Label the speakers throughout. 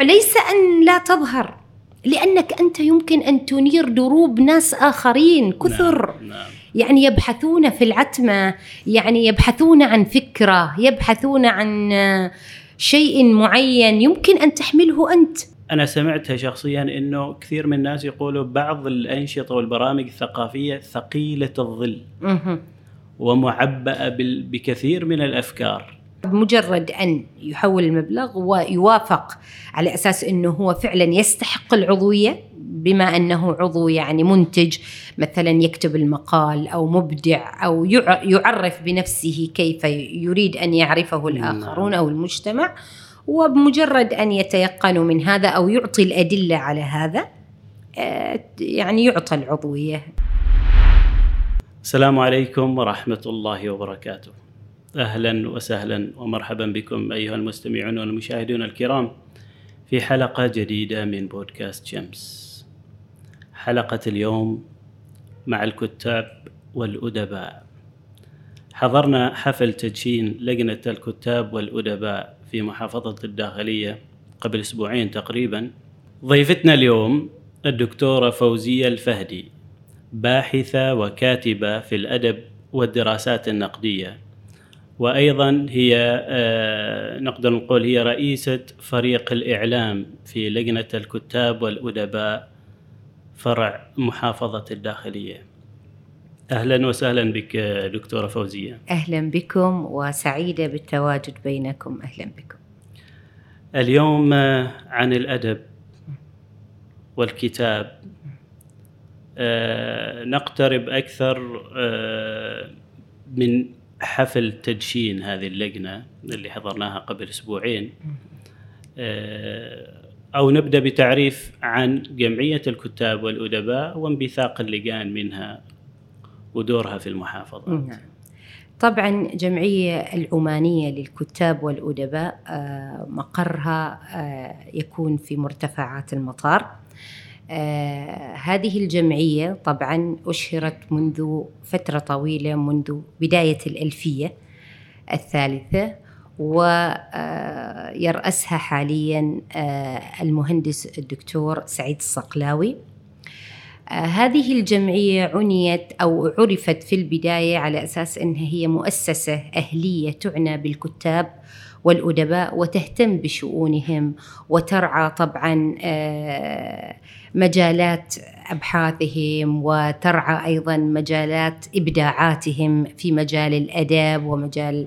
Speaker 1: الموضوع ليس أن لا تظهر لأنك أنت يمكن أن تنير دروب ناس آخرين كثر
Speaker 2: نعم. نعم.
Speaker 1: يعني يبحثون في العتمة يعني يبحثون عن فكرة يبحثون عن شيء معين يمكن أن تحمله أنت
Speaker 2: أنا سمعتها شخصيا إنه كثير من الناس يقولوا بعض الأنشطة والبرامج الثقافية ثقيلة الظل بال- بكثير من الأفكار
Speaker 1: بمجرد أن يحول المبلغ ويوافق على أساس إنه هو فعلا يستحق العضوية بما أنه عضو يعني منتج مثلا يكتب المقال أو مبدع أو يع- يعرف بنفسه كيف يريد أن يعرفه الآخرون أو المجتمع وبمجرد أن يتيقنوا من هذا أو يعطي الأدلة على هذا آه، يعني يعطى العضوية.
Speaker 2: السلام عليكم ورحمة الله وبركاته. أهلا وسهلا ومرحبا بكم أيها المستمعون والمشاهدون الكرام في حلقة جديدة من بودكاست شمس. حلقة اليوم مع الكتاب والأدباء. حضرنا حفل تدشين لجنة الكتاب والأدباء في محافظة الداخلية قبل أسبوعين تقريبا. ضيفتنا اليوم الدكتورة فوزية الفهدي باحثة وكاتبة في الأدب والدراسات النقدية. وأيضا هي آه، نقدر نقول هي رئيسة فريق الإعلام في لجنة الكتاب والأدباء فرع محافظة الداخلية. أهلا وسهلا بك دكتورة فوزية.
Speaker 1: أهلا بكم وسعيدة بالتواجد بينكم. أهلا بكم.
Speaker 2: اليوم آه، عن الأدب والكتاب. آه، نقترب أكثر من حفل تدشين هذه اللجنة اللي حضرناها قبل أسبوعين. آه، أو نبدأ بتعريف عن جمعية الكتاب والأدباء وانبثاق اللجان منها ودورها في المحافظة.
Speaker 1: نعم. طبعا جمعية الأمانية للكتاب والأدباء آه، مقرها آه، يكون في مرتفعات المطار. آه، هذه الجمعية طبعا أشهرت منذ فترة طويلة منذ بداية الألفية الثالثة ويرأسها حاليا آه، المهندس الدكتور سعيد الصقلاوي. آه، هذه الجمعية عنيت أو عرفت في البداية على أساس أنها هي مؤسسة أهلية تعنى بالكتاب والأدباء وتهتم بشؤونهم وترعى طبعا آه، مجالات أبحاثهم وترعى أيضا مجالات إبداعاتهم في مجال الأدب ومجال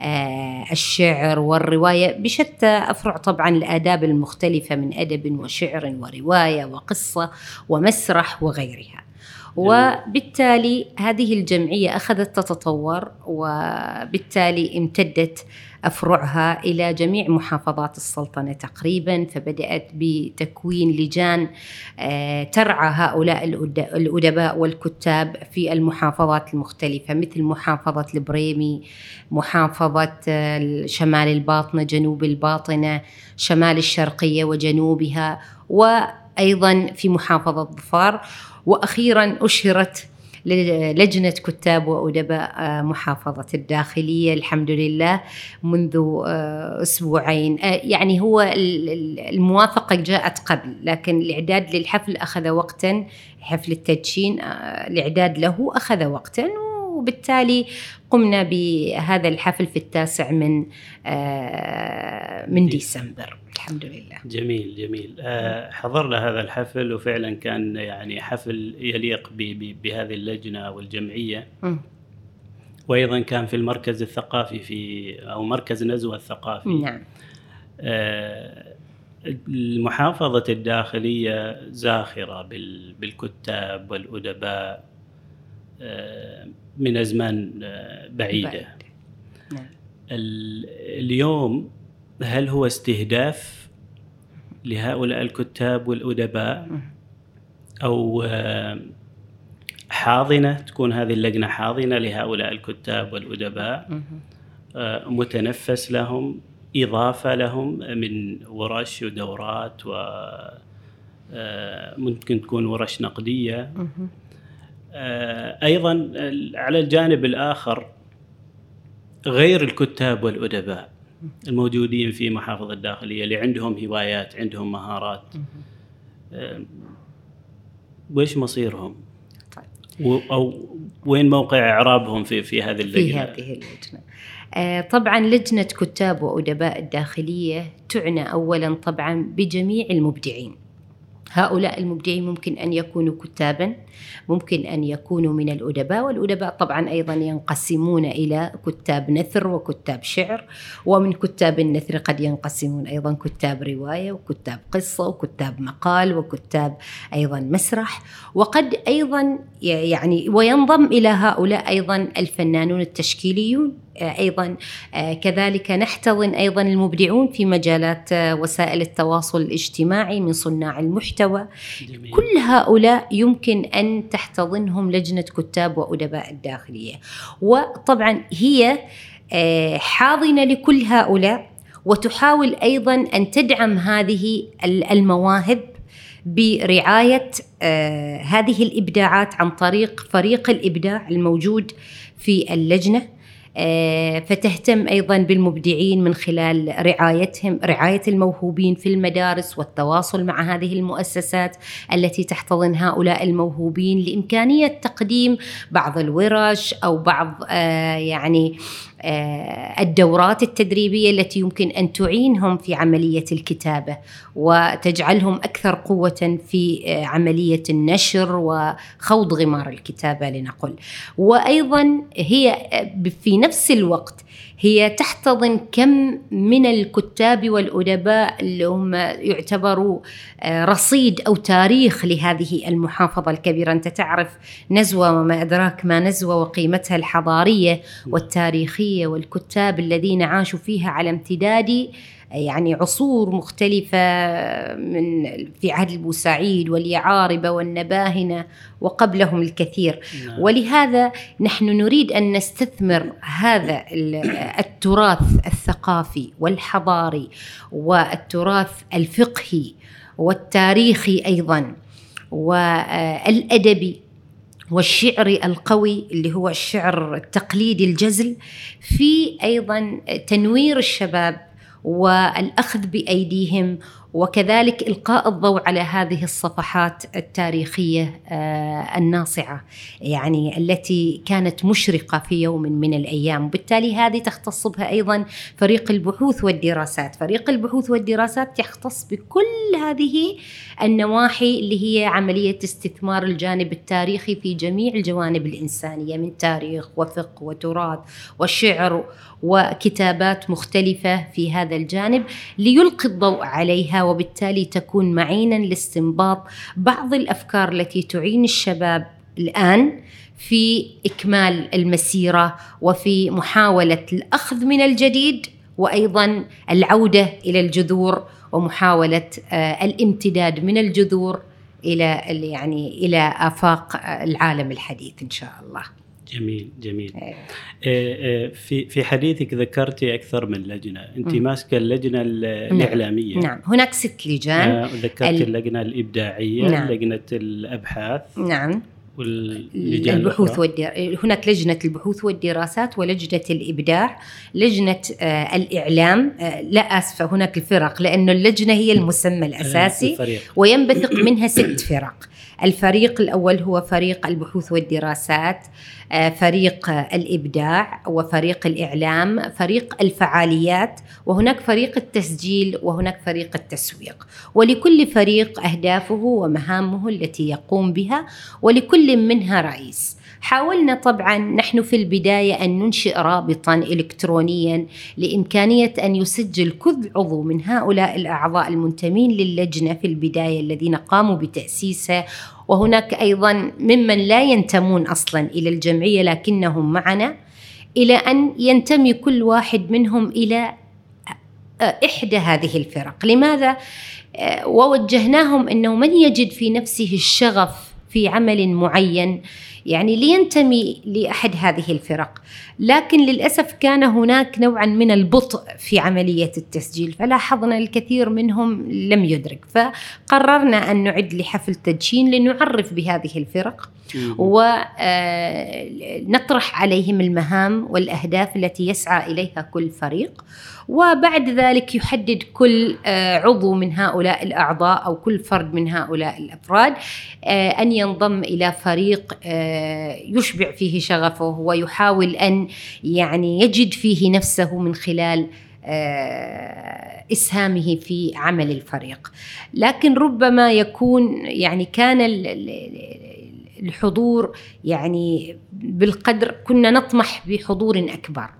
Speaker 1: آه، الشعر والرواية بشتى أفرع طبعا الآداب المختلفة من أدب وشعر ورواية وقصة ومسرح وغيرها. وبالتالي هذه الجمعية أخذت تتطور وبالتالي امتدت أفرعها إلى جميع محافظات السلطنة تقريبا فبدأت بتكوين لجان آه، ترعى هؤلاء الأد- الأدباء والكتاب في المحافظات المختلفة مثل محافظة البريمي محافظة آه، شمال الباطنة جنوب الباطنة شمال الشرقية وجنوبها وأيضا في محافظة ظفار. وأخيرا أشهرت لجنة كتاب وأدباء آه، محافظة الداخلية الحمد لله منذ آه، أسبوعين. آه، يعني هو ال- ال- الموافقة جاءت قبل لكن الإعداد للحفل أخذ وقتا حفل التدشين الإعداد له أخذ وقتا وبالتالي قمنا بهذا الحفل في التاسع من من ديسمبر. الحمد لله.
Speaker 2: جميل جميل. آه، حضرنا هذا الحفل وفعلا كان يعني حفل يليق بهذه اللجنة والجمعية.
Speaker 1: مم.
Speaker 2: وأيضا كان في المركز الثقافي في أو مركز نزوة الثقافي.
Speaker 1: نعم.
Speaker 2: آه، المحافظة الداخلية زاخرة بال- بالكتاب والأدباء آه، من أزمان بعيدة.
Speaker 1: بعيد. نعم.
Speaker 2: ال- اليوم هل هو استهداف لهؤلاء الكتاب والأدباء. أو آه، حاضنة تكون هذه اللجنة حاضنة لهؤلاء الكتاب والأدباء. آه، متنفس لهم إضافة لهم من ورش ودورات و آه، ممكن تكون ورش نقدية أيضا على الجانب الآخر غير الكتاب والأدباء الموجودين في محافظة الداخلية اللي عندهم هوايات عندهم مهارات آه، وإيش مصيرهم؟ طيب. أو وين موقع إعرابهم في في هذه اللجنة؟
Speaker 1: في هذه اللجنة آه، طبعا لجنة كتاب وأدباء الداخلية تعنى أولا طبعا بجميع المبدعين هؤلاء المبدعين ممكن أن يكونوا كتابا ممكن أن يكونوا من الأدباء والأدباء طبعا أيضا ينقسمون إلى كتاب نثر وكتاب شعر ومن كتاب النثر قد ينقسمون أيضا كتاب رواية وكتاب قصة وكتاب مقال وكتاب أيضا مسرح. وقد أيضا يعني وينضم إلى هؤلاء أيضا الفنانون التشكيليون. أيضا آه، كذلك نحتضن أيضا المبدعون في مجالات آه، وسائل التواصل الاجتماعي من صناع المحتوى. جميل. كل هؤلاء يمكن أن تحتضنهم لجنة كتاب وأدباء الداخلية. وطبعا هي آه، حاضنة لكل هؤلاء وتحاول أيضا أن تدعم هذه المواهب برعاية هذه الإبداعات عن طريق فريق الإبداع الموجود في اللجنة. آه، فتهتم أيضا بالمبدعين من خلال رعايتهم رعاية الموهوبين في المدارس والتواصل مع هذه المؤسسات التي تحتضن هؤلاء الموهوبين لإمكانية تقديم بعض الورش أو بعض آه، يعني آه، الدورات التدريبية التي يمكن أن تعينهم في عملية الكتابة وتجعلهم أكثر قوة في آه، عملية النشر وخوض غمار الكتابة لنقل. وأيضا هي آه، في نفس الوقت هي تحتضن كم من الكتاب والأدباء اللي هم يعتبروا آه، رصيد أو تاريخ لهذه المحافظة الكبيرة. أنت تعرف نزوة وما أدراك ما نزوة وقيمتها الحضارية والتاريخية والكتاب الذين عاشوا فيها على امتداد يعني عصور مختلفة من في عهد البوسعيد واليعاربة والنباهنة وقبلهم الكثير نعم. ولهذا نحن نريد أن نستثمر هذا التراث الثقافي والحضاري والتراث الفقهي والتاريخي أيضا والأدبي والشعر القوي اللي هو الشعر التقليدي الجزل في أيضا تنوير الشباب والأخذ بأيديهم وكذلك إلقاء الضوء على هذه الصفحات التاريخية آه، الناصعة يعني التي كانت مشرقة في يوم من الأيام. وبالتالي هذه تختص بها أيضا فريق البحوث والدراسات. فريق البحوث والدراسات يختص بكل هذه النواحي اللي هي عملية استثمار الجانب التاريخي في جميع الجوانب الإنسانية من تاريخ وفقه وتراث وشعر وكتابات مختلفة في هذا الجانب ليلقي الضوء عليها وبالتالي تكون معينا لاستنباط بعض الأفكار التي تعين الشباب الآن في إكمال المسيرة وفي محاولة الأخذ من الجديد وأيضا العودة إلى الجذور ومحاولة آه، الامتداد من الجذور إلى يعني إلى آفاق العالم الحديث إن شاء الله.
Speaker 2: جميل جميل. إيه. إيه، إيه، في في حديثك ذكرتي أكثر من لجنة. انت ماسكة اللجنة نعم. الإعلامية.
Speaker 1: نعم. هناك ست لجان.
Speaker 2: آه، ذكرت اللجنة الإبداعية نعم. لجنة الأبحاث.
Speaker 1: نعم. البحوث والدر... هناك لجنة البحوث والدراسات ولجنة الإبداع لجنة آه الإعلام. آه لا آسفة هناك الفرق لأنه اللجنة هي المسمى الأساسي وينبثق منها ست فرق. الفريق الأول هو فريق البحوث والدراسات. آه، فريق الإبداع وفريق الإعلام فريق الفعاليات وهناك فريق التسجيل وهناك فريق التسويق. ولكل فريق أهدافه ومهامه التي يقوم بها ولكل منها رئيس. حاولنا طبعا نحن في البداية أن ننشئ رابطا الكترونيا لإمكانية أن يسجل كل عضو من هؤلاء الأعضاء المنتمين للجنة في البداية الذين قاموا بتاسيسها وهناك أيضا ممن لا ينتمون أصلا إلى الجمعية لكنهم معنا. إلى أن ينتمي كل واحد منهم إلى إحدى هذه الفرق. لماذا؟ ووجهناهم أنه من يجد في نفسه الشغف في عمل معين. يعني لينتمي لأحد هذه الفرق. لكن للأسف كان هناك نوعا من البطء في عملية التسجيل فلاحظنا الكثير منهم لم يدرك. فقررنا أن نعد لحفل تدشين لنعرف بهذه الفرق. ونطرح عليهم المهام والأهداف التي يسعى إليها كل فريق. وبعد ذلك يحدد كل آه، عضو من هؤلاء الأعضاء أو كل فرد من هؤلاء الأفراد آه، أن ينضم إلى فريق آه، يشبع فيه شغفه ويحاول أن يعني يجد فيه نفسه من خلال إسهامه في عمل الفريق. لكن ربما يكون يعني كان الحضور يعني بالقدر كنا نطمح بحضور أكبر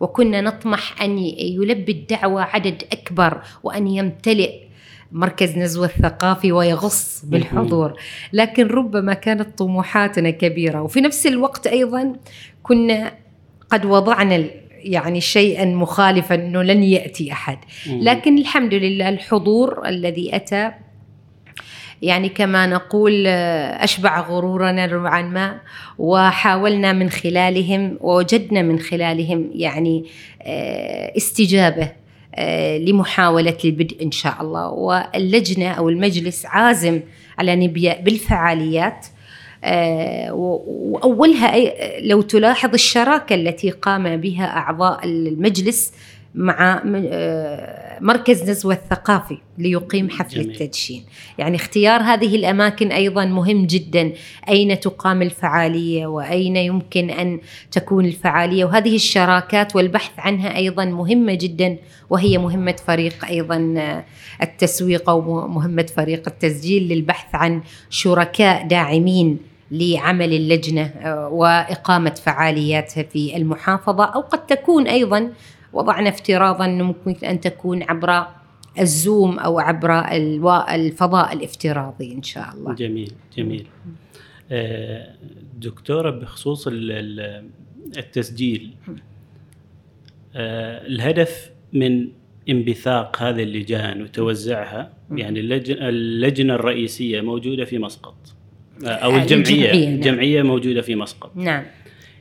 Speaker 1: وكنا نطمح أن يلبي الدعوة عدد أكبر وأن يمتلئ مركز نزوة الثقافي ويغص بالحضور. لكن ربما كانت طموحاتنا كبيرة. وفي نفس الوقت أيضا كنا قد وضعنا يعني شيئا مخالفا أنه لن يأتي أحد. لكن الحمد لله الحضور الذي أتى يعني كما نقول آه، أشبع غرورنا نوعا ما وحاولنا من خلالهم ووجدنا من خلالهم يعني آه، استجابة آه، لمحاولة البدء إن شاء الله. واللجنة أو المجلس عازم على نبياء بالفعاليات وأولها لو تلاحظ الشراكة التي قام بها أعضاء المجلس مع مركز نزوة الثقافي ليقيم حفل جميل. التدشين. يعني اختيار هذه الأماكن أيضا مهم جدا. أين تقام الفعالية وأين يمكن أن تكون الفعالية؟ وهذه الشراكات والبحث عنها أيضا مهمة جدا وهي مهمة فريق أيضا آه، التسويق أو مهمة فريق التسجيل للبحث عن شركاء داعمين لعمل اللجنة آه، وإقامة فعالياتها في المحافظة. أو قد تكون أيضا وضعنا افتراضا إنه ممكن أن تكون عبر الزوم أو عبر الفضاء الافتراضي إن شاء الله.
Speaker 2: جميل جميل. آه، دكتورة بخصوص التسجيل آه، الهدف من انبثاق هذه اللجان وتوزعها يعني اللجنة الرئيسية موجودة في مسقط آه، أو الجمعيه الجمعية, الجمعية نعم. موجودة في مسقط
Speaker 1: نعم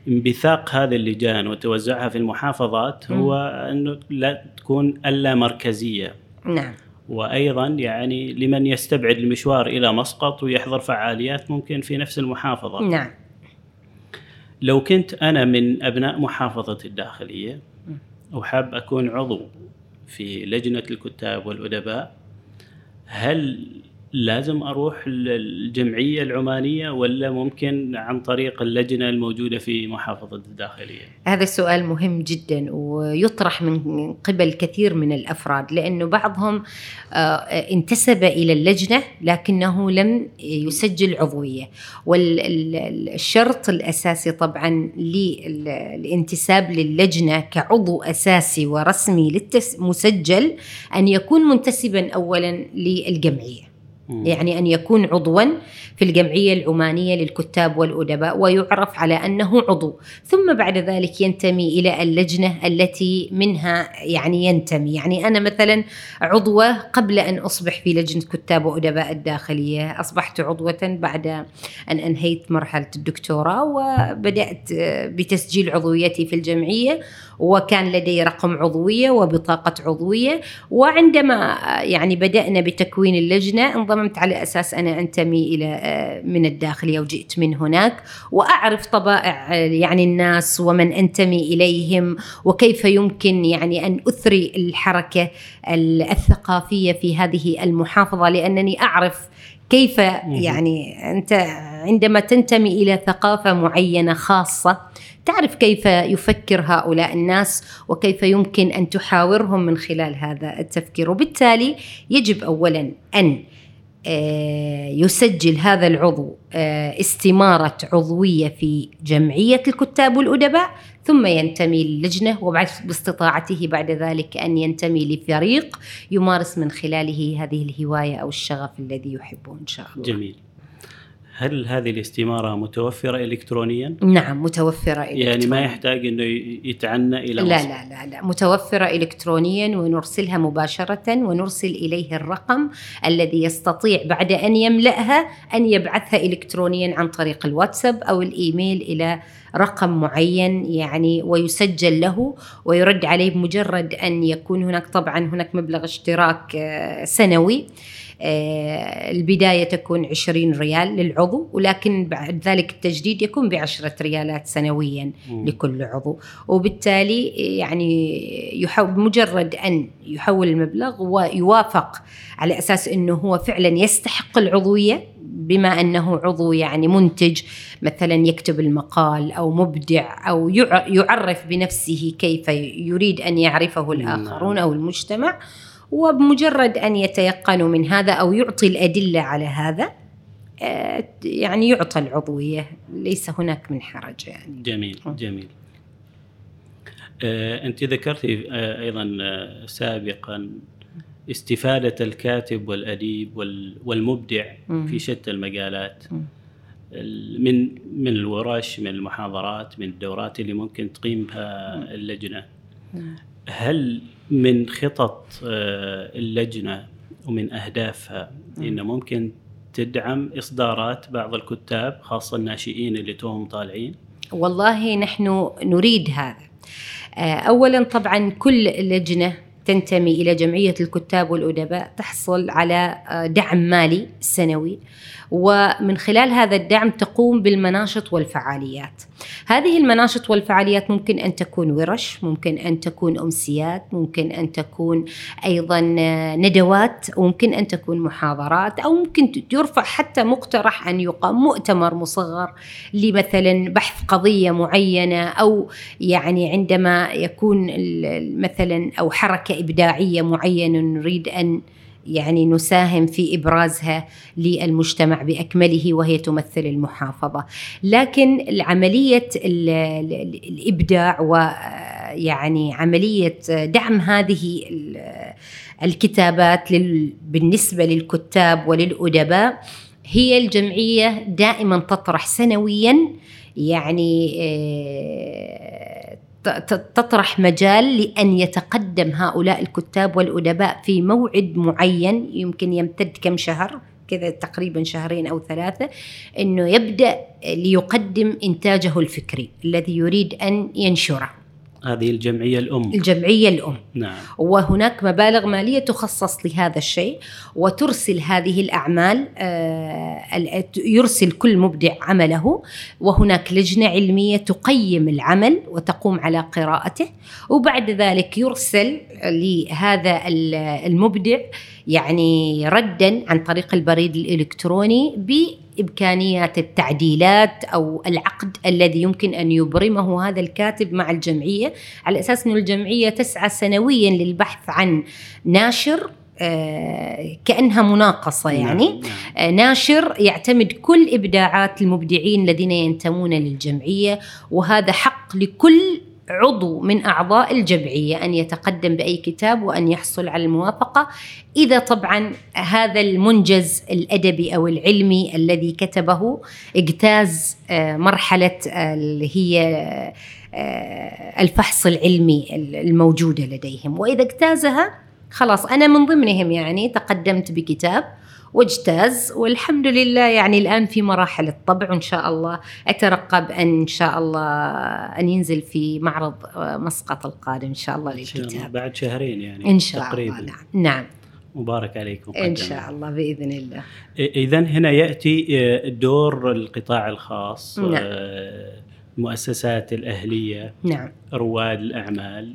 Speaker 2: انبثاق هذه اللجان وتوزعها في المحافظات هو انه لا تكون ألا مركزية.
Speaker 1: نعم.
Speaker 2: وأيضا يعني لمن يستبعد المشوار إلى مسقط ويحضر فعاليات ممكن في نفس المحافظة.
Speaker 1: نعم.
Speaker 2: لو كنت أنا من أبناء محافظه الداخلية وحاب أكون عضو في لجنة الكتاب والأدباء. هل لازم أروح الجمعية العمانية ولا ممكن عن طريق اللجنة الموجودة في محافظة الداخلية؟
Speaker 1: هذا السؤال مهم جدا ويطرح من قبل كثير من الأفراد لأنه بعضهم آه، انتسب إلى اللجنة لكنه لم يسجل عضوية والشرط الأساسي طبعا للانتساب للجنة كعضو أساسي ورسمي مسجل أن يكون منتسبا اولا للجمعية يعني أن يكون عضوا في الجمعية العمانية للكتاب والأدباء ويعرف على أنه عضو. ثم بعد ذلك ينتمي إلى اللجنة التي منها يعني ينتمي. يعني أنا مثلا عضوة قبل أن أصبح في لجنة كتاب وأدباء الداخلية. أصبحت عضوة بعد أن أنهيت مرحلة الدكتوراه وبدأت بتسجيل عضويتي في الجمعية. وكان لدي رقم عضوية وبطاقة عضوية. وعندما يعني بدأنا بتكوين اللجنة انضممت على أساس أنا أنتمي إلى آه، من الداخلية وجئت من هناك. وأعرف طبائع يعني الناس ومن أنتمي إليهم وكيف يمكن يعني أن أثري الحركة الثقافية في هذه المحافظة. لأنني أعرف كيف يعني أنت عندما تنتمي إلى ثقافة معينة خاصة تعرف كيف يفكر هؤلاء الناس وكيف يمكن أن تحاورهم من خلال هذا التفكير؟ وبالتالي يجب اولا أن آه، يسجل هذا العضو آه، استمارة عضوية في جمعية الكتاب والأدباء ثم ينتمي للجنة باستطاعته بعد ذلك أن ينتمي لفريق يمارس من خلاله هذه الهواية أو الشغف الذي يحبه إن شاء الله.
Speaker 2: جميل. هل هذه الاستمارة متوفرة الكترونيا؟
Speaker 1: نعم متوفرة الكترونيا.
Speaker 2: يعني ما يحتاج إنه يتعنى إلى
Speaker 1: لا لا لا لا. متوفرة الكترونيا ونرسلها مباشرة ونرسل إليه الرقم الذي يستطيع بعد أن يملأها أن يبعثها الكترونيا عن طريق الواتساب أو الإيميل إلى رقم معين يعني ويسجل له ويرد عليه بمجرد أن يكون هناك طبعا هناك مبلغ اشتراك آه، سنوي. البداية تكون 20 ريال للعضو ولكن بعد ذلك التجديد يكون بعشرة ريالات سنويا لكل عضو. وبالتالي يعني يحول بمجرد أن يحول المبلغ ويوافق على أساس أنه هو فعلا يستحق العضوية بما أنه عضو يعني منتج مثلا يكتب المقال أو مبدع أو يعرف بنفسه كيف يريد أن يعرفه الآخرون نعم. أو المجتمع. وبمجرد أن يتيقنوا من هذا أو يعطي الأدلة على هذا آه، يعني يعطى العضوية. ليس هناك من حرج يعني.
Speaker 2: جميل جميل. آه، أنت ذكرتي آه، أيضا سابقا استفادة الكاتب والأديب والمبدع في شتى المجالات. من من الورش من المحاضرات من الدورات اللي ممكن تقيمها اللجنة. هل من خطط آه، اللجنة ومن أهدافها إنه ممكن تدعم إصدارات بعض الكتاب خاصة الناشئين اللي توهم طالعين؟
Speaker 1: والله نحن نريد هذا. آه، اولا طبعا كل لجنه تنتمي إلى جمعية الكتاب والأدباء تحصل على آه، دعم مالي سنوي ومن خلال هذا الدعم تقوم بالمناشط والفعاليات. هذه المناشط والفعاليات ممكن أن تكون ورش، ممكن أن تكون أمسيات، ممكن أن تكون أيضا ندوات، وممكن أن تكون محاضرات أو ممكن يرفع حتى مقترح أن يقام مؤتمر مصغر لمثلا بحث قضية معينة أو يعني عندما يكون مثلا أو حركه إبداعية معينة نريد أن يعني نساهم في إبرازها للمجتمع بأكمله وهي تمثل المحافظة. لكن عملية الإبداع ويعني عملية دعم هذه الكتابات بالنسبة للكتاب وللأدباء هي الجمعية دائما تطرح سنويا يعني آه، تطرح مجال لأن يتقدم هؤلاء الكتاب والأدباء في موعد معين يمكن يمتد كم شهر كذا تقريبا شهرين أو ثلاثة أنه يبدأ ليقدم إنتاجه الفكري الذي يريد أن ينشره.
Speaker 2: هذه الجمعية الأم
Speaker 1: الجمعية الأم
Speaker 2: نعم.
Speaker 1: وهناك مبالغ مالية تخصص لهذا الشيء وترسل هذه الأعمال آه، يرسل كل مبدع عمله وهناك لجنة علمية تقيم العمل وتقوم على قراءته وبعد ذلك يرسل لهذا المبدع يعني ردا عن طريق البريد الإلكتروني بإمكانيات التعديلات أو العقد الذي يمكن أن يبرمه هذا الكاتب مع الجمعية على أساس أن الجمعية تسعى سنويا للبحث عن ناشر آه، كأنها مناقصة نعم، يعني نعم. آه، ناشر يعتمد كل إبداعات المبدعين الذين ينتمون للجمعية وهذا حق لكل عضو من أعضاء الجمعية أن يتقدم بأي كتاب وأن يحصل على الموافقة. إذا طبعا هذا المنجز الأدبي أو العلمي الذي كتبه اجتاز آه، مرحلة اللي هي آه، الفحص العلمي الموجودة لديهم. وإذا اجتازها خلاص أنا من ضمنهم يعني تقدمت بكتاب. واجتاز والحمد لله يعني الآن في مراحل الطبع وإن شاء الله أترقب أن إن شاء الله أن ينزل في معرض مسقط القادم إن شاء الله للكتاب.
Speaker 2: بعد شهرين يعني
Speaker 1: إن شاء تقريبا. الله نعم. نعم.
Speaker 2: مبارك عليكم
Speaker 1: إن شاء الله بإذن الله.
Speaker 2: إذا هنا يأتي آه، دور القطاع الخاص نعم. آه، المؤسسات الأهلية
Speaker 1: نعم.
Speaker 2: رواد الأعمال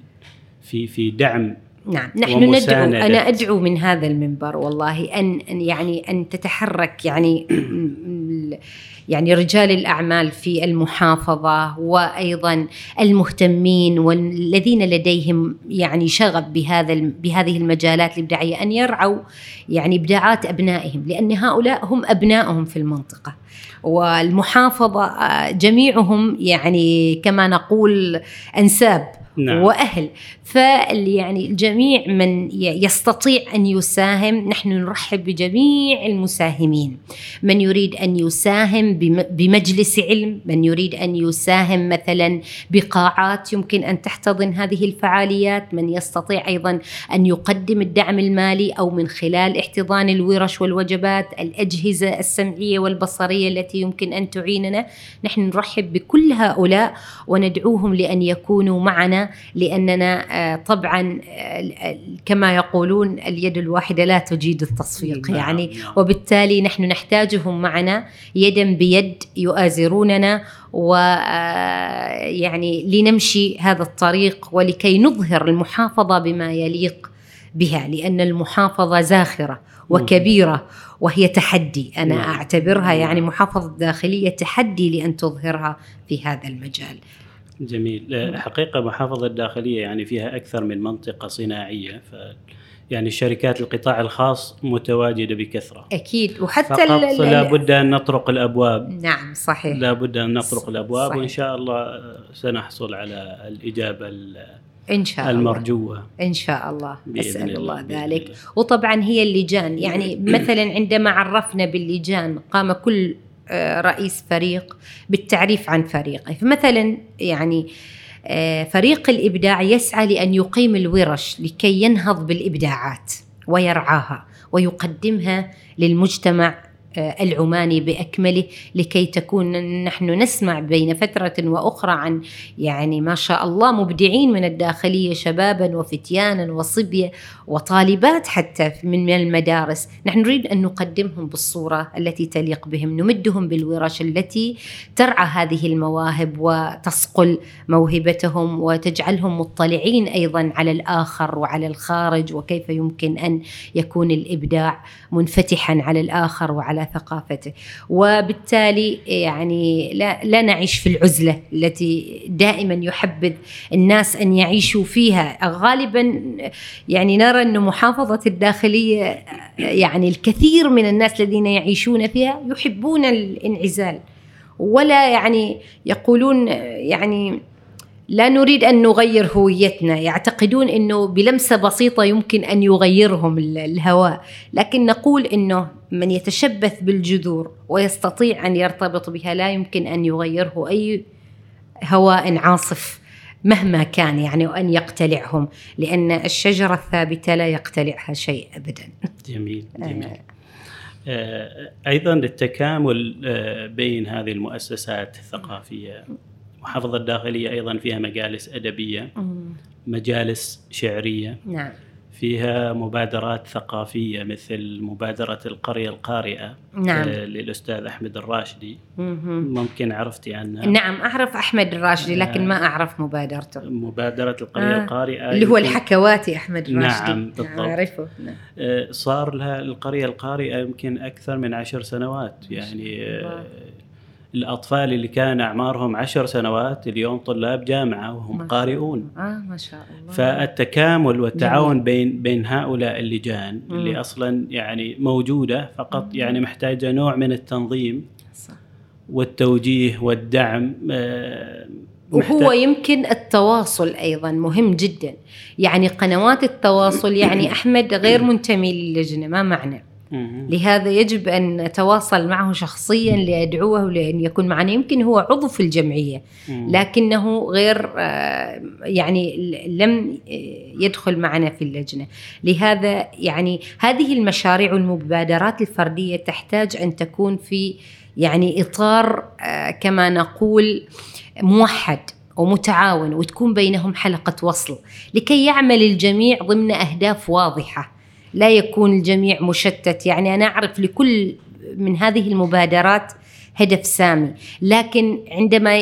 Speaker 2: في في دعم
Speaker 1: نعم. نحن ندعو أنا أدعو من هذا المنبر والله ان يعني أن تتحرك يعني يعني رجال الأعمال في المحافظة وأيضا المهتمين والذين لديهم يعني شغف بهذا بهذه المجالات الإبداعية أن يرعوا يعني إبداعات أبنائهم لأن هؤلاء هم أبنائهم في المنطقة. والمحافظة جميعهم يعني كما نقول أنساب. نعم. وأهل. فيعني الجميع من يستطيع أن يساهم نحن نرحب بجميع المساهمين. من يريد أن يساهم بمجلس علم من يريد أن يساهم مثلا بقاعات يمكن أن تحتضن هذه الفعاليات من يستطيع أيضا أن يقدم الدعم المالي أو من خلال احتضان الورش والوجبات الأجهزة السمعية والبصرية التي يمكن أن تعيننا. نحن نرحب بكل هؤلاء وندعوهم لأن يكونوا معنا لأننا آه، طبعا آه، كما يقولون اليد الواحدة لا تجيد التصفيق نعم يعني نعم. وبالتالي نحن نحتاجهم معنا يدا بيد يؤازروننا ويعني آه، لنمشي هذا الطريق ولكي نظهر المحافظة بما يليق بها لأن المحافظة زاخرة وكبيرة وهي تحدي أنا نعم. أعتبرها يعني محافظة داخلية تحدي لأن تظهرها في هذا المجال
Speaker 2: جميل. حقيقة محافظة الداخلية يعني فيها أكثر من منطقة صناعية ف يعني شركات القطاع الخاص متواجدة بكثرة.
Speaker 1: أكيد. وحتى
Speaker 2: فقط لابد أن نطرق الأبواب.
Speaker 1: نعم صحيح.
Speaker 2: لابد أن نطرق الأبواب صحيح. وإن شاء الله سنحصل على الإجابة
Speaker 1: إن شاء
Speaker 2: المرجوة. الله.
Speaker 1: إن شاء الله. أسأل الله, الله ذلك. الله. وطبعا هي اللجان. يعني مثلا عندما عرفنا باللجان قام كل آه، رئيس فريق بالتعريف عن فريقه. فمثلا يعني آه، فريق الإبداع يسعى لأن يقيم الورش لكي ينهض بالإبداعات ويرعاها ويقدمها للمجتمع آه، العماني بأكمله لكي تكون نحن نسمع بين فترة وأخرى عن يعني ما شاء الله مبدعين من الداخلية شبابا وفتيانا وصبية وطالبات حتى من المدارس، نحن نريد أن نقدمهم بالصورة التي تليق بهم، نمدهم بالورش التي ترعى هذه المواهب وتصقل موهبتهم وتجعلهم مطلعين أيضا على الآخر وعلى الخارج وكيف يمكن أن يكون الإبداع منفتحا على الآخر وعلى ثقافته. وبالتالي يعني لا, لا نعيش في العزلة التي دائما يحبذ الناس أن يعيشوا فيها. غالبا يعني نرى أن محافظة الداخلية يعني الكثير من الناس الذين يعيشون فيها يحبون الانعزال. ولا يعني يقولون يعني لا نريد أن نغير هويتنا. يعتقدون إنه بلمسة بسيطة يمكن أن يغيرهم الهواء. لكن نقول إنه من يتشبث بالجذور ويستطيع أن يرتبط بها لا يمكن أن يغيره أي هواء عاصف مهما كان يعني وان يقتلعهم لأن الشجرة الثابتة لا يقتلعها شيء ابدا.
Speaker 2: جميل جميل. آه. أيضا التكامل آه، بين هذه المؤسسات الثقافية. المحافظة الداخلية أيضا فيها مجالس أدبية مجالس شعرية
Speaker 1: نعم.
Speaker 2: فيها مبادرات ثقافية مثل مبادرة القرية القارئة
Speaker 1: نعم.
Speaker 2: آه، للأستاذ أحمد الراشدي. ممكن عرفتي عنها؟
Speaker 1: نعم أعرف أحمد الراشدي لكن ما أعرف مبادرته.
Speaker 2: مبادرة القرية آه. القارئة
Speaker 1: اللي هو الحكواتي أحمد الراشدي.
Speaker 2: نعم بالضبط. أعرفه. نعم. آه، صار لها القرية القارئة يمكن أكثر من عشر سنوات يعني آه الأطفال اللي كان أعمارهم عشر سنوات اليوم طلاب جامعة وهم قارئون
Speaker 1: آه ما شاء الله
Speaker 2: فالتكامل والتعاون جميل. بين بين هؤلاء اللجان مم. اللي أصلا يعني موجودة فقط مم. يعني محتاجة نوع من التنظيم صح. والتوجيه والدعم
Speaker 1: آه وهو يمكن التواصل أيضا مهم جدا يعني قنوات التواصل يعني أحمد غير منتمي للجنة ما معنى لهذا يجب أن نتواصل معه شخصيا لأدعوه لأن يكون معنا. يمكن هو عضو في الجمعية لكنه غير آه، يعني لم يدخل معنا في اللجنة. لهذا يعني هذه المشاريع والمبادرات الفردية تحتاج أن تكون في يعني إطار آه، كما نقول موحد ومتعاون وتكون بينهم حلقة وصل لكي يعمل الجميع ضمن أهداف واضحة. لا يكون الجميع مشتت. يعني أنا أعرف لكل من هذه المبادرات هدف سامي. لكن عندما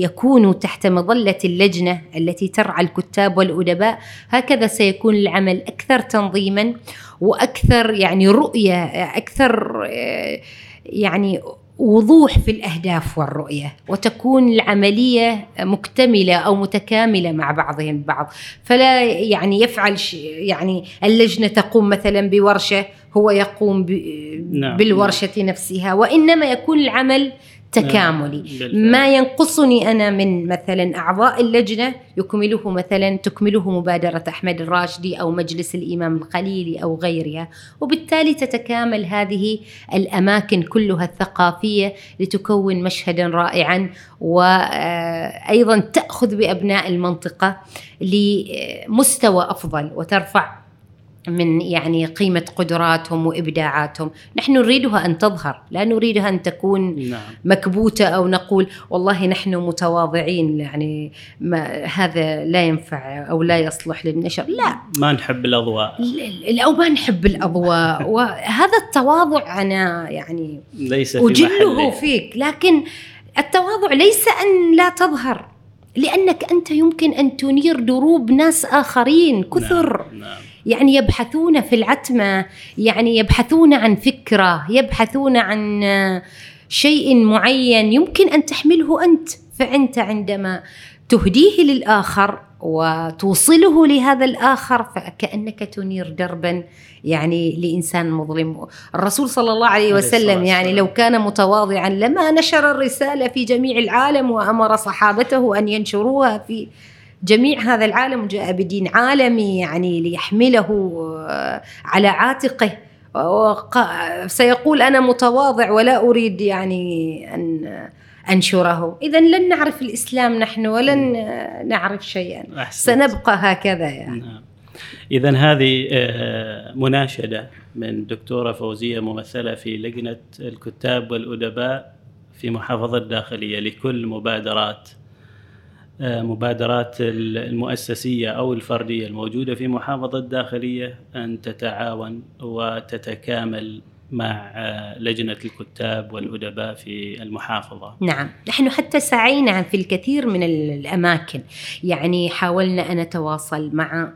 Speaker 1: يكونوا تحت مظلة اللجنة التي ترعى الكتاب والأدباء هكذا سيكون العمل أكثر تنظيما وأكثر يعني رؤية أكثر آه، يعني وضوح في الأهداف والرؤية وتكون العملية مكتملة أو متكاملة مع بعضهم البعض فلا يعني يفعل يعني اللجنة تقوم مثلا بورشة هو يقوم نعم. بالورشة نفسها وإنما يكون العمل تكاملي. ما ينقصني أنا من مثلا أعضاء اللجنة يكمله مثلا تكمله مبادرة أحمد الراشدي أو مجلس الإمام الخليلي أو غيرها. وبالتالي تتكامل هذه الأماكن كلها الثقافية لتكون مشهدا رائعا وأيضا تأخذ بأبناء المنطقة لمستوى أفضل وترفع من يعني قيمة قدراتهم وإبداعاتهم نحن نريدها أن تظهر لا نريدها أن تكون نعم. مكبوتة أو نقول والله نحن متواضعين يعني ما هذا لا ينفع أو لا يصلح للنشر لا
Speaker 2: ما نحب الأضواء
Speaker 1: أو ما نحب الأضواء وهذا التواضع أنا يعني
Speaker 2: ليس
Speaker 1: في أجله فيك لكن التواضع ليس أن لا تظهر لأنك أنت يمكن أن تنير دروب ناس آخرين كثر نعم. نعم. يعني يبحثون في العتمة يعني يبحثون عن فكرة يبحثون عن شيء معين يمكن أن تحمله أنت فأنت عندما تهديه للآخر وتوصله لهذا الآخر فكأنك تنير دربا يعني لإنسان مظلم. الرسول صلى الله عليه وسلم يعني لو كان متواضعا لما نشر الرسالة في جميع العالم وأمر صحابته أن ينشروها في جميع هذا العالم جاء بدين عالمي يعني ليحمله آه، على عاتقه. سيقول أنا متواضع ولا أريد يعني أن أنشره. اذا لن نعرف الإسلام نحن ولن نعرف شيئا. أحسنت. سنبقى هكذا يعني. نعم.
Speaker 2: اذا هذه آه، مناشدة من دكتورة فوزية ممثلة في لجنة الكتاب والأدباء في محافظة الداخلية لكل مبادرات. مبادرات المؤسسية أو الفردية الموجودة في محافظة الداخلية أن تتعاون وتتكامل مع لجنة الكتاب والأدباء في المحافظة.
Speaker 1: نعم، نحن حتى سعينا في الكثير من الأماكن، يعني حاولنا أن نتواصل مع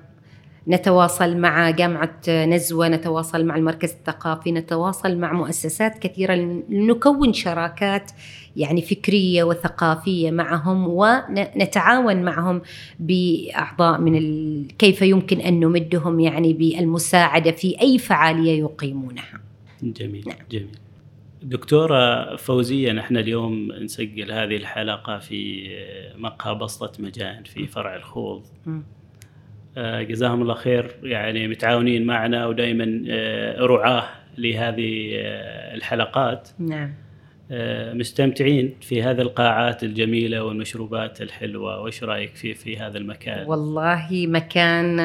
Speaker 1: نتواصل مع جامعة نزوة نتواصل مع المركز الثقافي نتواصل مع مؤسسات كثيرة لنكون شراكات يعني فكرية وثقافية معهم ونتعاون معهم بأعضاء من ال... كيف يمكن أن نمدهم يعني بالمساعدة في أي فعالية يقيمونها.
Speaker 2: جميل نعم. جميل. دكتورة فوزية نحن اليوم نسجل هذه الحلقة في مقهى بسطة مجان في فرع الخوض آه، جزاهم الله خير. يعني متعاونين معنا ودائما آه، رعاة لهذه آه، الحلقات. نعم. آه، مستمتعين في هذه القاعات الجميلة والمشروبات الحلوة. وإيش رأيك في في هذا المكان؟
Speaker 1: والله مكان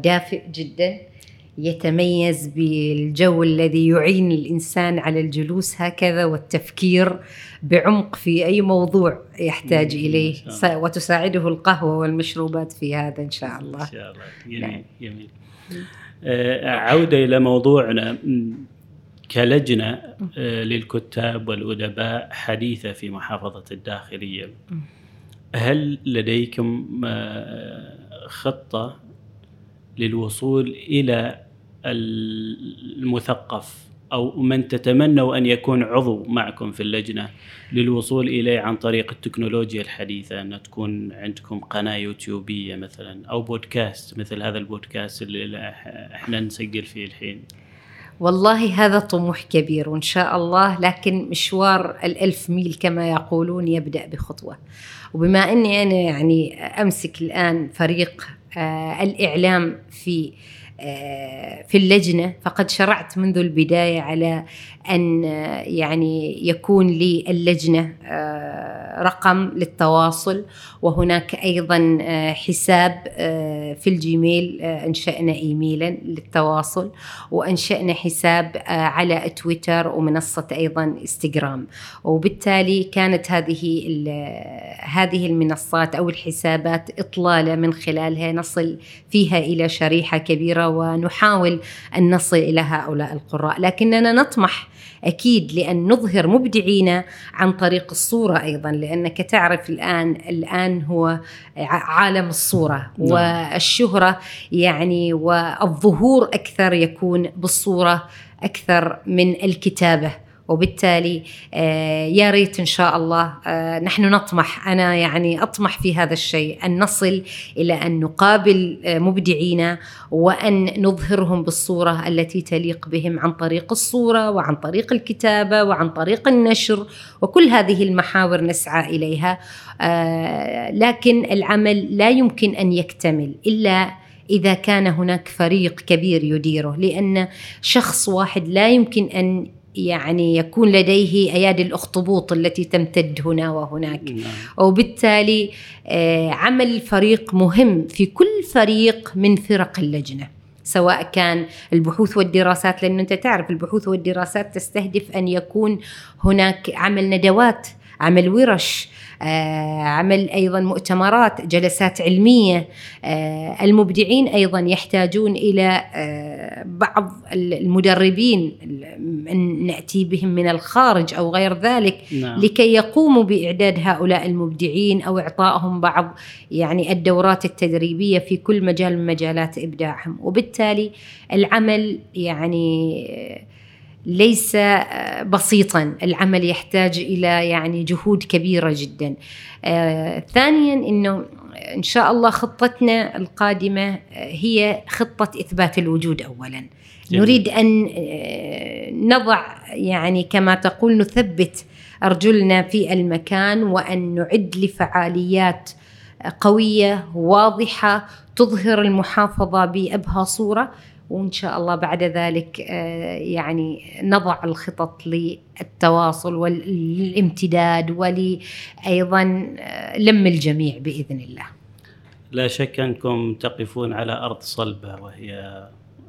Speaker 1: دافئ جدا. يتميز بالجو الذي يعين الإنسان على الجلوس هكذا والتفكير بعمق في أي موضوع يحتاج إليه. وتساعده القهوة والمشروبات في هذا إن شاء الله. إن شاء الله.
Speaker 2: جميل نعم. جميل. آه، عودة إلى موضوعنا. كلجنة آه، للكتاب والأدباء حديثة في محافظة الداخلية. هل لديكم آه، خطة للوصول إلى المثقف أو من تتمنوا أن يكون عضو معكم في اللجنة للوصول إليه عن طريق التكنولوجيا الحديثة أن تكون عندكم قناة يوتيوبية مثلا أو بودكاست مثل هذا البودكاست اللي إحنا نسجل فيه الحين.
Speaker 1: والله هذا طموح كبير وإن شاء الله لكن مشوار الألف ميل كما يقولون يبدأ بخطوة. وبما أني أنا يعني أمسك الآن فريق الإعلام في آه في اللجنة فقد شرعت منذ البداية على أن آه يعني يكون لي اللجنة آه، رقم للتواصل وهناك أيضا آه، حساب في الجيميل أنشأنا إيميلا للتواصل وأنشأنا حساب على تويتر ومنصة أيضا إنستغرام. وبالتالي كانت هذه هذه المنصات أو الحسابات إطلالة من خلالها نصل فيها إلى شريحة كبيرة ونحاول أن نصل إلى هؤلاء القراء لكننا نطمح أكيد لأن نظهر مبدعين عن طريق الصورة أيضا لأنك تعرف الآن الآن هو عالم الصورة نعم. والشهرة يعني والظهور أكثر يكون بالصورة أكثر من الكتابة وبالتالي آه، يا ريت إن شاء الله آه، نحن نطمح. أنا يعني أطمح في هذا الشيء أن نصل إلى أن نقابل آه، مبدعينا وأن نظهرهم بالصورة التي تليق بهم عن طريق الصورة وعن طريق الكتابة وعن طريق النشر. وكل هذه المحاور نسعى إليها لكن العمل لا يمكن أن يكتمل إلا إذا كان هناك فريق كبير يديره لأن شخص واحد لا يمكن أن يعني يكون لديه ايادي الأخطبوط التي تمتد هنا وهناك نعم. وبالتالي آه، عمل الفريق مهم في كل فريق من فرق اللجنة سواء كان البحوث والدراسات لأنه أنت تعرف البحوث والدراسات تستهدف أن يكون هناك عمل ندوات عمل ورش آه، عمل أيضا مؤتمرات جلسات علمية آه، المبدعين أيضا يحتاجون إلى آه، بعض المدربين نأتي بهم من الخارج أو غير ذلك نعم. لكي يقوموا بإعداد هؤلاء المبدعين أو إعطائهم بعض يعني الدورات التدريبية في كل مجال من مجالات إبداعهم وبالتالي العمل يعني ليس آه، بسيطا. العمل يحتاج إلى يعني جهود كبيرة جدا. آه ثانيا إنه إن شاء الله خطتنا القادمة آه، هي خطة إثبات الوجود اولا. جميل. نريد أن نضع يعني كما تقول نثبت أرجلنا في المكان وأن نعد لفعاليات قوية واضحة تظهر المحافظة بأبهى صورة. وإن شاء الله بعد ذلك آه، يعني نضع الخطط للتواصل والامتداد ولايضا آه، لم الجميع بإذن الله.
Speaker 2: لا شك أنكم تقفون على أرض صلبة وهي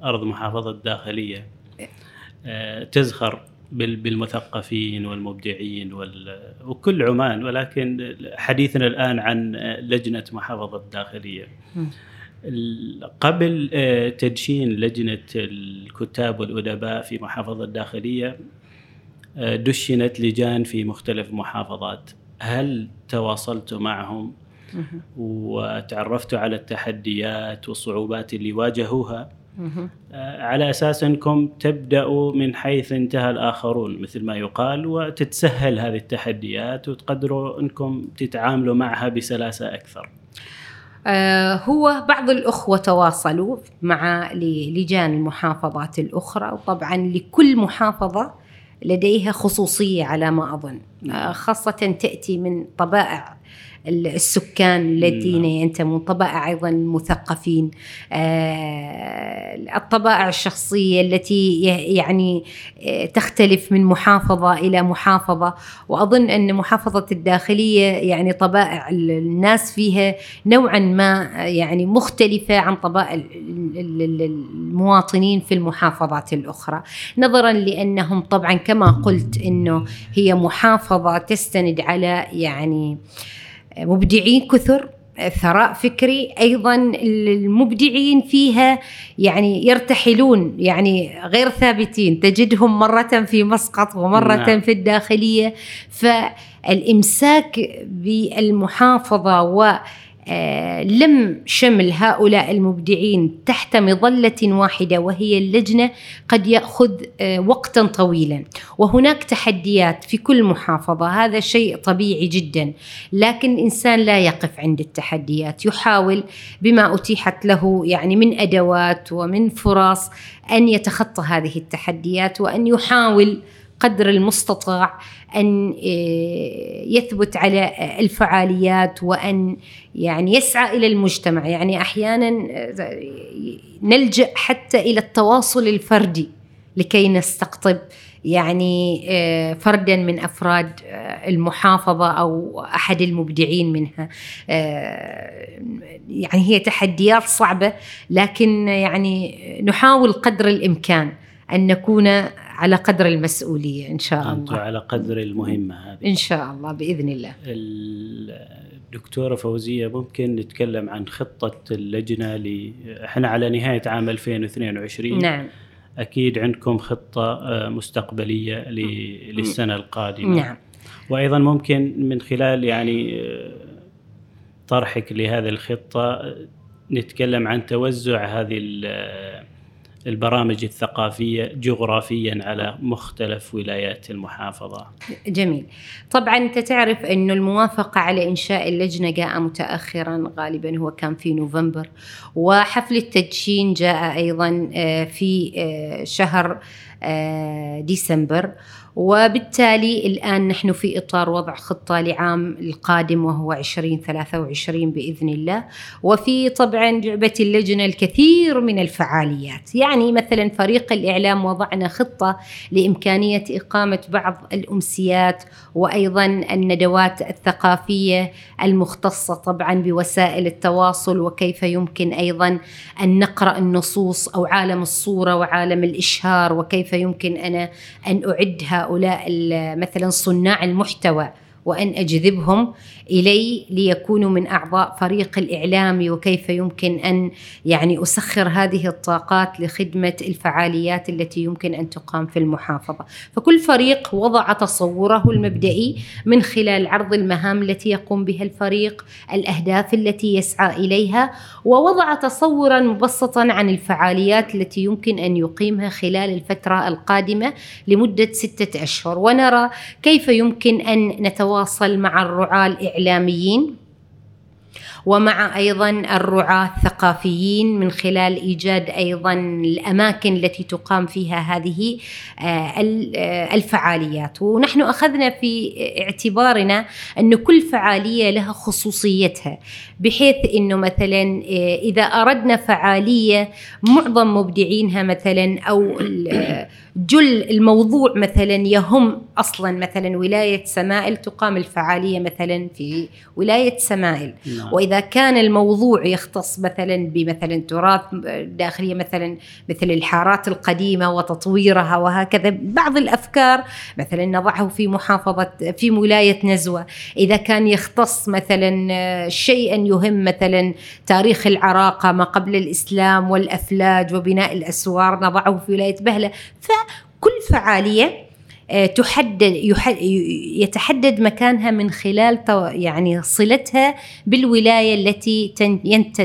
Speaker 2: أرض محافظة الداخلية آه، تزخر بالمثقفين والمبدعين وكل عمان ولكن حديثنا الآن عن لجنة محافظة الداخلية. قبل آه، تدشين لجنة الكتاب والأدباء في محافظة الداخلية آه، دشنت لجان في مختلف المحافظات هل تواصلت معهم؟ وتعرفتوا على التحديات والصعوبات اللي واجهوها؟ آه، على أساس أنكم تبدأوا من حيث انتهى الآخرون مثل ما يقال وتتسهل هذه التحديات وتقدروا أنكم تتعاملوا معها بسلاسة أكثر.
Speaker 1: آه، هو بعض الأخوة تواصلوا مع لجان المحافظات الأخرى وطبعا لكل محافظة لديها خصوصية على ما أظن. آه، خاصة تأتي من طبائع السكان الذين نعم. ينتمون طبائع أيضا المثقفين آه، الطبائع الشخصية التي يعني آه، تختلف من محافظة إلى محافظة. وأظن أن محافظة الداخلية يعني طبائع الناس فيها نوعا ما يعني مختلفة عن طبائع المواطنين في المحافظات الأخرى. نظرا لأنهم طبعا كما قلت إنه هي محافظة تستند على يعني مبدعين كثر ثراء فكري أيضا المبدعين فيها يعني يرتحلون يعني غير ثابتين تجدهم مرة في مسقط ومرة نعم. في الداخلية فالإمساك بالمحافظة و لم شمل هؤلاء المبدعين تحت مظلة واحدة وهي اللجنة قد يأخذ آه، وقتا طويلا. وهناك تحديات في كل محافظة هذا شيء طبيعي جدا. لكن الانسان لا يقف عند التحديات يحاول بما أتيحت له يعني من أدوات ومن فرص أن يتخطى هذه التحديات وأن يحاول قدر المستطاع أن آه، يثبت على الفعاليات وأن يعني يسعى إلى المجتمع. يعني أحيانا آه، نلجأ حتى إلى التواصل الفردي لكي نستقطب يعني آه، فردا من أفراد المحافظة أو أحد المبدعين منها. يعني هي تحديات صعبة لكن يعني نحاول قدر الإمكان أن نكون على قدر المسؤولية إن شاء الله.
Speaker 2: أنتم على قدر المهمة هذه.
Speaker 1: إن شاء الله بإذن الله.
Speaker 2: الدكتورة فوزية ممكن نتكلم عن خطة اللجنة ل إحنا على نهاية عام 2022
Speaker 1: نعم.
Speaker 2: أكيد عندكم خطة آه، مستقبلية للسنة القادمة.
Speaker 1: نعم.
Speaker 2: وأيضا ممكن من خلال يعني آه، طرحك لهذه الخطة نتكلم عن توزع هذه البرامج الثقافية جغرافيا على مختلف ولايات المحافظة.
Speaker 1: جميل. طبعا أنت تعرف انه الموافقة على إنشاء اللجنة جاء متاخرا غالبا هو كان في نوفمبر وحفل التدشين جاء أيضا آه، في آه، شهر آه، ديسمبر وبالتالي الآن نحن في إطار وضع خطة لعام القادم وهو 2023 بإذن الله. وفي طبعا لعبة اللجنة الكثير من الفعاليات. يعني مثلا فريق الإعلام وضعنا خطة لإمكانية إقامة بعض الأمسيات وأيضا الندوات الثقافية المختصة طبعا بوسائل التواصل وكيف يمكن أيضا أن نقرأ النصوص أو عالم الصورة وعالم الإشهار وكيف يمكن أنا أن أعدها هؤلاء مثلا صناع المحتوى. وأن أجذبهم إلي ليكونوا من أعضاء فريق الإعلام وكيف يمكن أن يعني أسخر هذه الطاقات لخدمة الفعاليات التي يمكن أن تقام في المحافظة، فكل فريق وضع تصوره المبدئي من خلال عرض المهام التي يقوم بها الفريق، الأهداف التي يسعى إليها، ووضع تصورا مبسطا عن الفعاليات التي يمكن أن يقيمها خلال الفترة القادمة لمدة ستة أشهر، ونرى كيف يمكن أن نتواصل مع الرعاة الإعلاميين. ومع أيضا الرعاة الثقافيين من خلال إيجاد أيضا الأماكن التي تقام فيها هذه آه، آه، الفعاليات ونحن أخذنا في اعتبارنا أن كل فعالية لها خصوصيتها بحيث إنه مثلا آه، إذا أردنا فعالية معظم مبدعينها مثلا أو جل الموضوع مثلا يهم أصلا مثلا ولاية سمائل تقام الفعالية مثلا في ولاية سمائل نعم. واذا كان الموضوع يختص مثلا بمثلا تراث داخلية مثلا مثل الحارات القديمة وتطويرها وهكذا بعض الأفكار مثلا نضعه في محافظة في ولاية نزوة. إذا كان يختص مثلا شيئا يهم مثلا تاريخ العراقة ما قبل الإسلام والأفلاج وبناء الأسوار نضعه في ولاية بهلة. فكل فعالية آه، تحدد يتحدد مكانها من خلال يعني صلتها بالولاية التي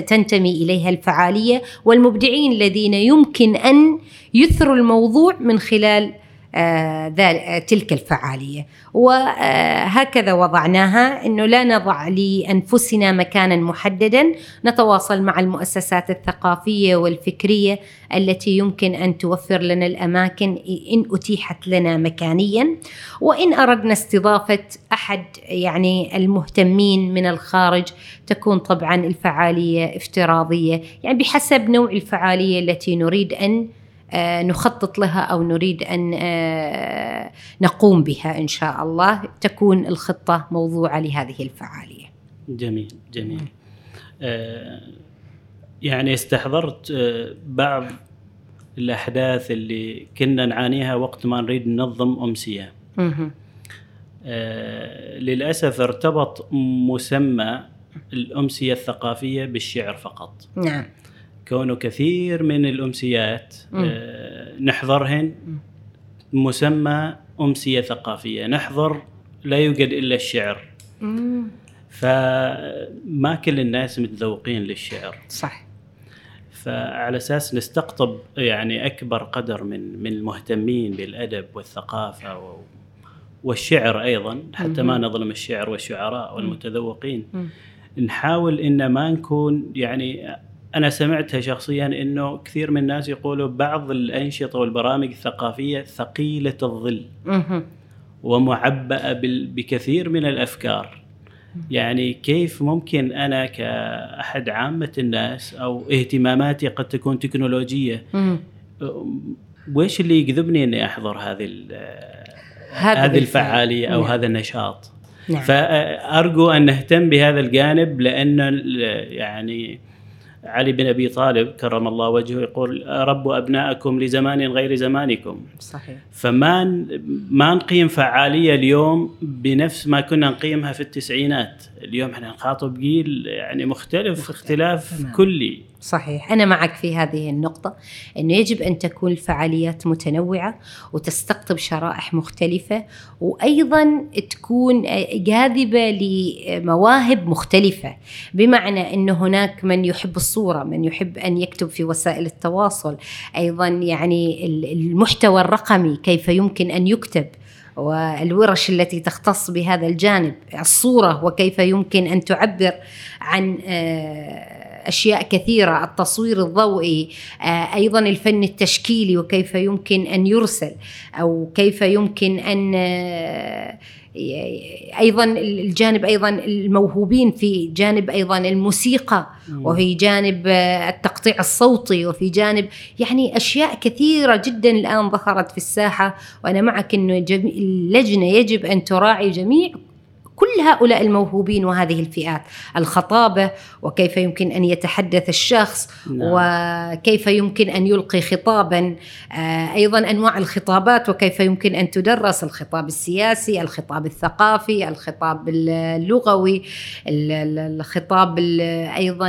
Speaker 1: تنتمي إليها الفعالية والمبدعين الذين يمكن أن يثروا الموضوع من خلال آه، تلك الفعالية. وهكذا وضعناها إنه لا نضع لأنفسنا مكانا محددا نتواصل مع المؤسسات الثقافية والفكرية التي يمكن أن توفر لنا الأماكن إن أتيحت لنا مكانيا. وإن أردنا استضافة أحد يعني المهتمين من الخارج تكون طبعا الفعالية افتراضية. يعني بحسب نوع الفعالية التي نريد آه، نخطط لها أو نريد أن آه، نقوم بها إن شاء الله تكون الخطة موضوعة لهذه الفعالية.
Speaker 2: جميل جميل. آه، يعني استحضرت بعض الأحداث اللي كنا نعانيها وقت ما نريد ننظم أمسية. للأسف ارتبط مسمى الأمسية الثقافية بالشعر فقط.
Speaker 1: نعم.
Speaker 2: كونه كثير من الأمسيات آه نحضرهن مسمى أمسية ثقافية. نحضر لا يوجد إلا الشعر. فما كل الناس متذوقين للشعر.
Speaker 1: صح.
Speaker 2: فعلى أساس نستقطب يعني أكبر قدر من من المهتمين بالأدب والثقافة والشعر أيضا حتى ما نظلم الشعر والشعراء والمتذوقين. نحاول إن ما نكون يعني أنا سمعتها شخصيا إنه كثير من الناس يقولوا بعض الأنشطة والبرامج الثقافية ثقيلة الظل ومعبأة بكثير من الأفكار. يعني كيف ممكن أنا كأحد عامة الناس أو اهتماماتي قد تكون تكنولوجية ويش اللي يجذبني إني أحضر هذه هذه الفعالية أو نعم. هذا النشاط؟ نعم. فأرجو أن نهتم بهذا الجانب لأن يعني علي بن أبي طالب كرم الله وجهه يقول ربوا ابنائكم لزمان غير زمانكم.
Speaker 1: صحيح.
Speaker 2: فما ما نقيم فعالية اليوم بنفس ما كنا نقيمها في التسعينات؟ اليوم إحنا نخاطب جيل يعني مختلف. اختلاف. كلي
Speaker 1: صحيح أنا معك في هذه النقطة أنه يجب أن تكون الفعاليات متنوعة وتستقطب شرائح مختلفة وأيضا تكون جاذبة لمواهب مختلفة بمعنى أنه هناك من يحب الصورة من يحب أن يكتب في وسائل التواصل أيضا يعني المحتوى الرقمي كيف يمكن أن يكتب والورش التي تختص بهذا الجانب الصورة وكيف يمكن أن تعبر عن أشياء كثيرة التصوير الضوئي أيضا الفن التشكيلي وكيف يمكن أن يرسل أو كيف يمكن أن أيضا الجانب أيضا الموهوبين في جانب أيضا الموسيقى وفي جانب التقطيع الصوتي وفي جانب يعني أشياء كثيرة جدا الآن ظهرت في الساحة وأنا معك إنه اللجنة يجب أن تراعي جميع كل هؤلاء الموهوبين وهذه الفئات الخطابة وكيف يمكن أن يتحدث الشخص نعم. وكيف يمكن أن يلقي خطابا آه، أيضا أنواع الخطابات وكيف يمكن أن تدرس الخطاب السياسي الخطاب الثقافي الخطاب اللغوي الخطاب أيضا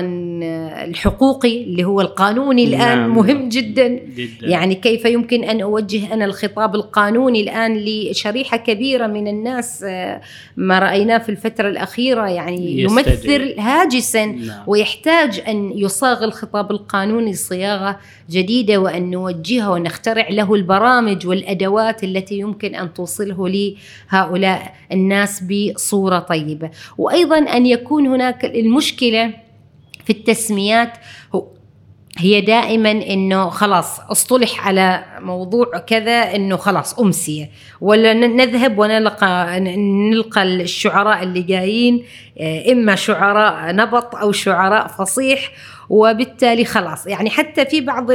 Speaker 1: الحقوقي اللي هو القانوني الآن نعم. مهم جدا. جدا يعني كيف يمكن أن أوجه أنا الخطاب القانوني الآن لشريحة كبيرة من الناس آه، ما رأيت رايناه في الفترة الأخيرة يعني يمثل هاجسا نعم. ويحتاج أن يصاغ الخطاب القانوني صياغة جديدة وأن نوجهه ونخترع له البرامج والأدوات التي يمكن أن توصله لهؤلاء الناس بصورة طيبة وأيضا أن يكون هناك المشكلة في التسميات هي دائما إنه خلاص اصطلح على موضوع كذا إنه خلاص أمسية. ولا نذهب ونلقى نلقى الشعراء اللي جايين آه، إما شعراء نبط أو شعراء فصيح وبالتالي خلاص. يعني حتى في بعض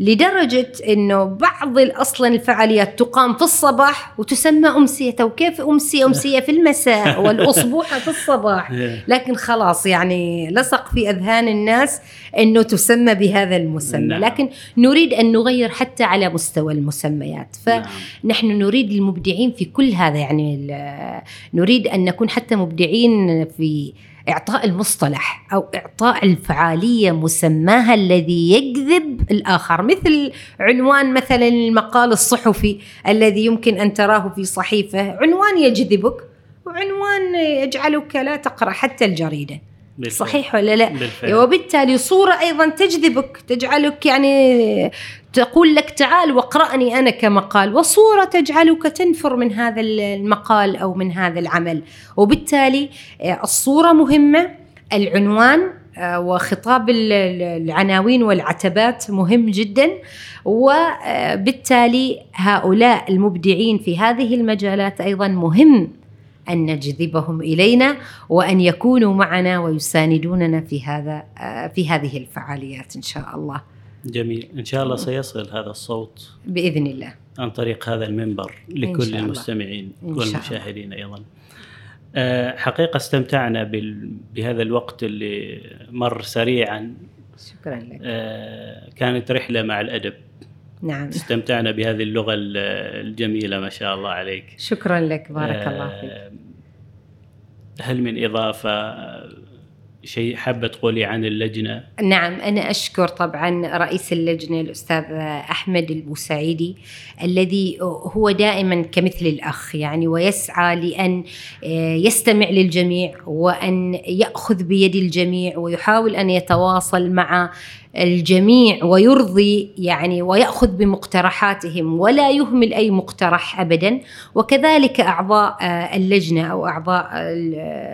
Speaker 1: لدرجة أنه بعض أصلا الفعاليات تقام في الصباح وتسمى أمسية وكيف أمسية أمسية في المساء والأصبوحة في الصباح؟ لكن خلاص يعني لصق في أذهان الناس أنه تسمى بهذا المسمى. نعم. لكن نريد أن نغير حتى على مستوى المسميات. فنحن نريد المبدعين في كل هذا. يعني نريد أن نكون حتى مبدعين في إعطاء المصطلح أو إعطاء الفعالية مسماها الذي يجذب الآخر مثل عنوان مثلا المقال الصحفي الذي يمكن أن تراه في صحيفة عنوان يجذبك وعنوان يجعلك لا تقرأ حتى الجريدة. بالفعل. صحيح ولا لا بالفعل. وبالتالي صورة أيضا تجذبك تجعلك يعني تقول لك تعال واقرأني أنا كمقال وصورة تجعلك تنفر من هذا المقال أو من هذا العمل وبالتالي آه، الصورة مهمة العنوان آه، وخطاب العناوين والعتبات مهم جدا وبالتالي هؤلاء المبدعين في هذه المجالات أيضا مهم أن نجذبهم إلينا وأن يكونوا معنا ويساندوننا في هذا في هذه الفعاليات إن شاء الله.
Speaker 2: جميل، إن شاء الله سيصل هذا الصوت
Speaker 1: بإذن الله
Speaker 2: عن طريق هذا المنبر لكل المستمعين والمشاهدين أيضا. آه، حقيقة استمتعنا بهذا الوقت اللي مر سريعا.
Speaker 1: شكرا لك.
Speaker 2: آه، كانت رحلة مع الأدب.
Speaker 1: نعم.
Speaker 2: استمتعنا بهذه اللغة الجميلة ما شاء الله عليك.
Speaker 1: شكرا لك بارك آه الله فيك.
Speaker 2: هل من إضافة شيء حابة تقولي عن اللجنة؟
Speaker 1: نعم أنا أشكر طبعا رئيس اللجنة الأستاذ أحمد البوسعيدي الذي هو دائما كمثل الأخ يعني ويسعى لأن آه، يستمع للجميع وأن يأخذ بيد الجميع ويحاول أن يتواصل مع الجميع ويرضي يعني ويأخذ بمقترحاتهم ولا يهمل أي مقترح ابدا. وكذلك أعضاء آه، اللجنة أو أعضاء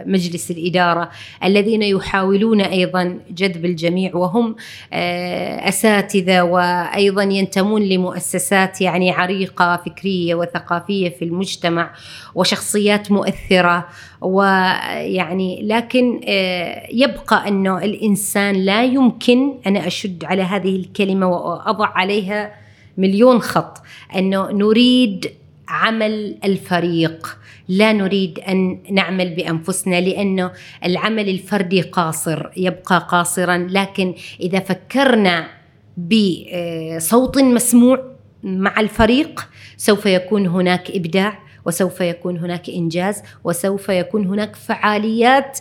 Speaker 1: مجلس الإدارة الذين يحاولون أيضا جذب الجميع. وهم آه، أساتذة وأيضا ينتمون لمؤسسات يعني عريقة فكرية وثقافية في المجتمع وشخصيات مؤثرة. ويعني لكن آه، يبقى أنه الإنسان لا يمكن أشد على هذه الكلمة وأضع عليها مليون خط. أنه نريد عمل الفريق. لا نريد أن نعمل بأنفسنا لأنه العمل الفردي قاصر يبقى قاصرا. لكن إذا فكرنا بصوت مسموع مع الفريق سوف يكون هناك إبداع وسوف يكون هناك إنجاز وسوف يكون هناك فعاليات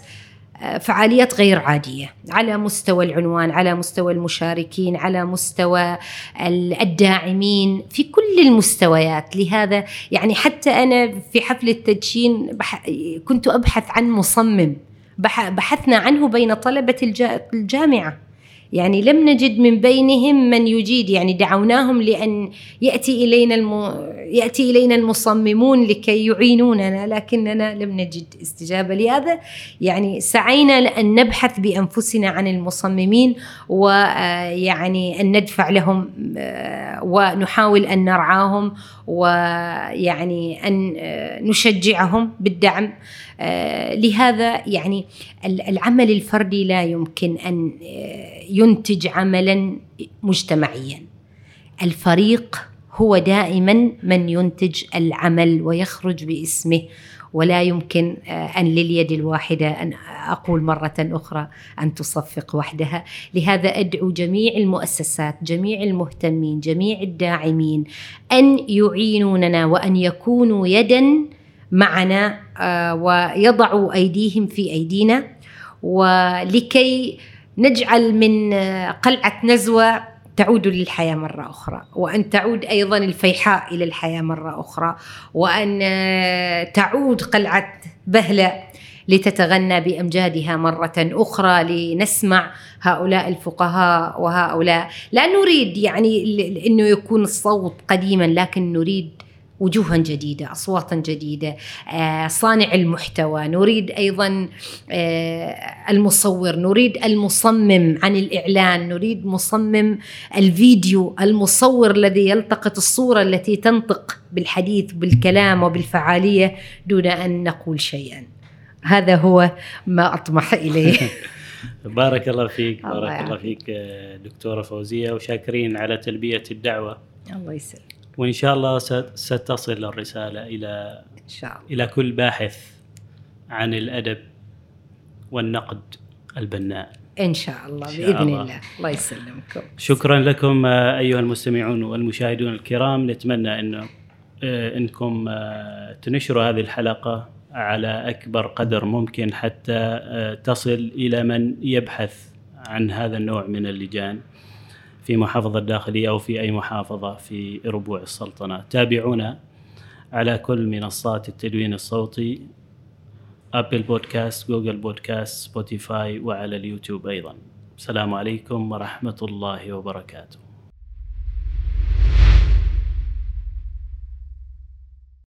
Speaker 1: فعاليات غير عادية على مستوى العنوان على مستوى المشاركين على مستوى الداعمين في كل المستويات. لهذا يعني حتى أنا في حفل التدشين كنت أبحث عن مصمم بحثنا عنه بين طلبة الجامعة. يعني لم نجد من بينهم من يجيد يعني دعوناهم لأن يأتي إلينا الم... يأتي إلينا المصممون لكي يعينوننا لكننا لم نجد استجابة لهذا. يعني سعينا أن نبحث بأنفسنا عن المصممين ويعني أن ندفع لهم ونحاول أن نرعاهم ويعني أن نشجعهم بالدعم. لهذا يعني العمل الفردي لا يمكن أن ينتج عملا مجتمعيا. الفريق هو دائما من ينتج العمل ويخرج باسمه ولا يمكن أن لليد الواحدة أن أقول مرة أخرى أن تصفق وحدها، لهذا أدعو جميع المؤسسات، جميع المهتمين، جميع الداعمين أن يعينوننا وأن يكونوا يدا معنا ويضعوا أيديهم في أيدينا ولكي نجعل من قلعة نزوة تعود للحياة مرة أخرى وأن تعود أيضا الفيحاء إلى الحياة مرة أخرى وأن تعود قلعة بهلة لتتغنى بأمجادها مرة أخرى لنسمع هؤلاء الفقهاء وهؤلاء. لا نريد يعني إنه يكون الصوت قديما لكن نريد وجوها جديدة أصواتا جديدة آه، صانع المحتوى نريد أيضا آه، المصور نريد المصمم عن الإعلان نريد مصمم الفيديو المصور الذي يلتقط الصورة التي تنطق بالحديث بالكلام وبالفعالية دون أن نقول شيئا. هذا هو ما أطمح إليه.
Speaker 2: بارك الله فيك بارك الله فيك آه، دكتورة فوزية وشاكرين على تلبية الدعوة.
Speaker 1: الله يسلمك.
Speaker 2: وإن شاء الله ستصل الرسالة إلى
Speaker 1: إن شاء الله.
Speaker 2: إلى كل باحث عن الأدب والنقد البناء.
Speaker 1: إن شاء الله شاء بإذن الله. الله. الله يسلمكم.
Speaker 2: شكرا لكم أيها المستمعون والمشاهدون الكرام. نتمنى انه آه، إنكم آه، تنشروا هذه الحلقة على أكبر قدر ممكن حتى آه، تصل إلى من يبحث عن هذا النوع من اللجان. في محافظة الداخلية أو في أي محافظة في ربوع السلطنة. تابعونا على كل منصات التدوين الصوتي Apple Podcasts Google Podcasts Spotify وعلى اليوتيوب أيضا. السلام عليكم ورحمة الله وبركاته.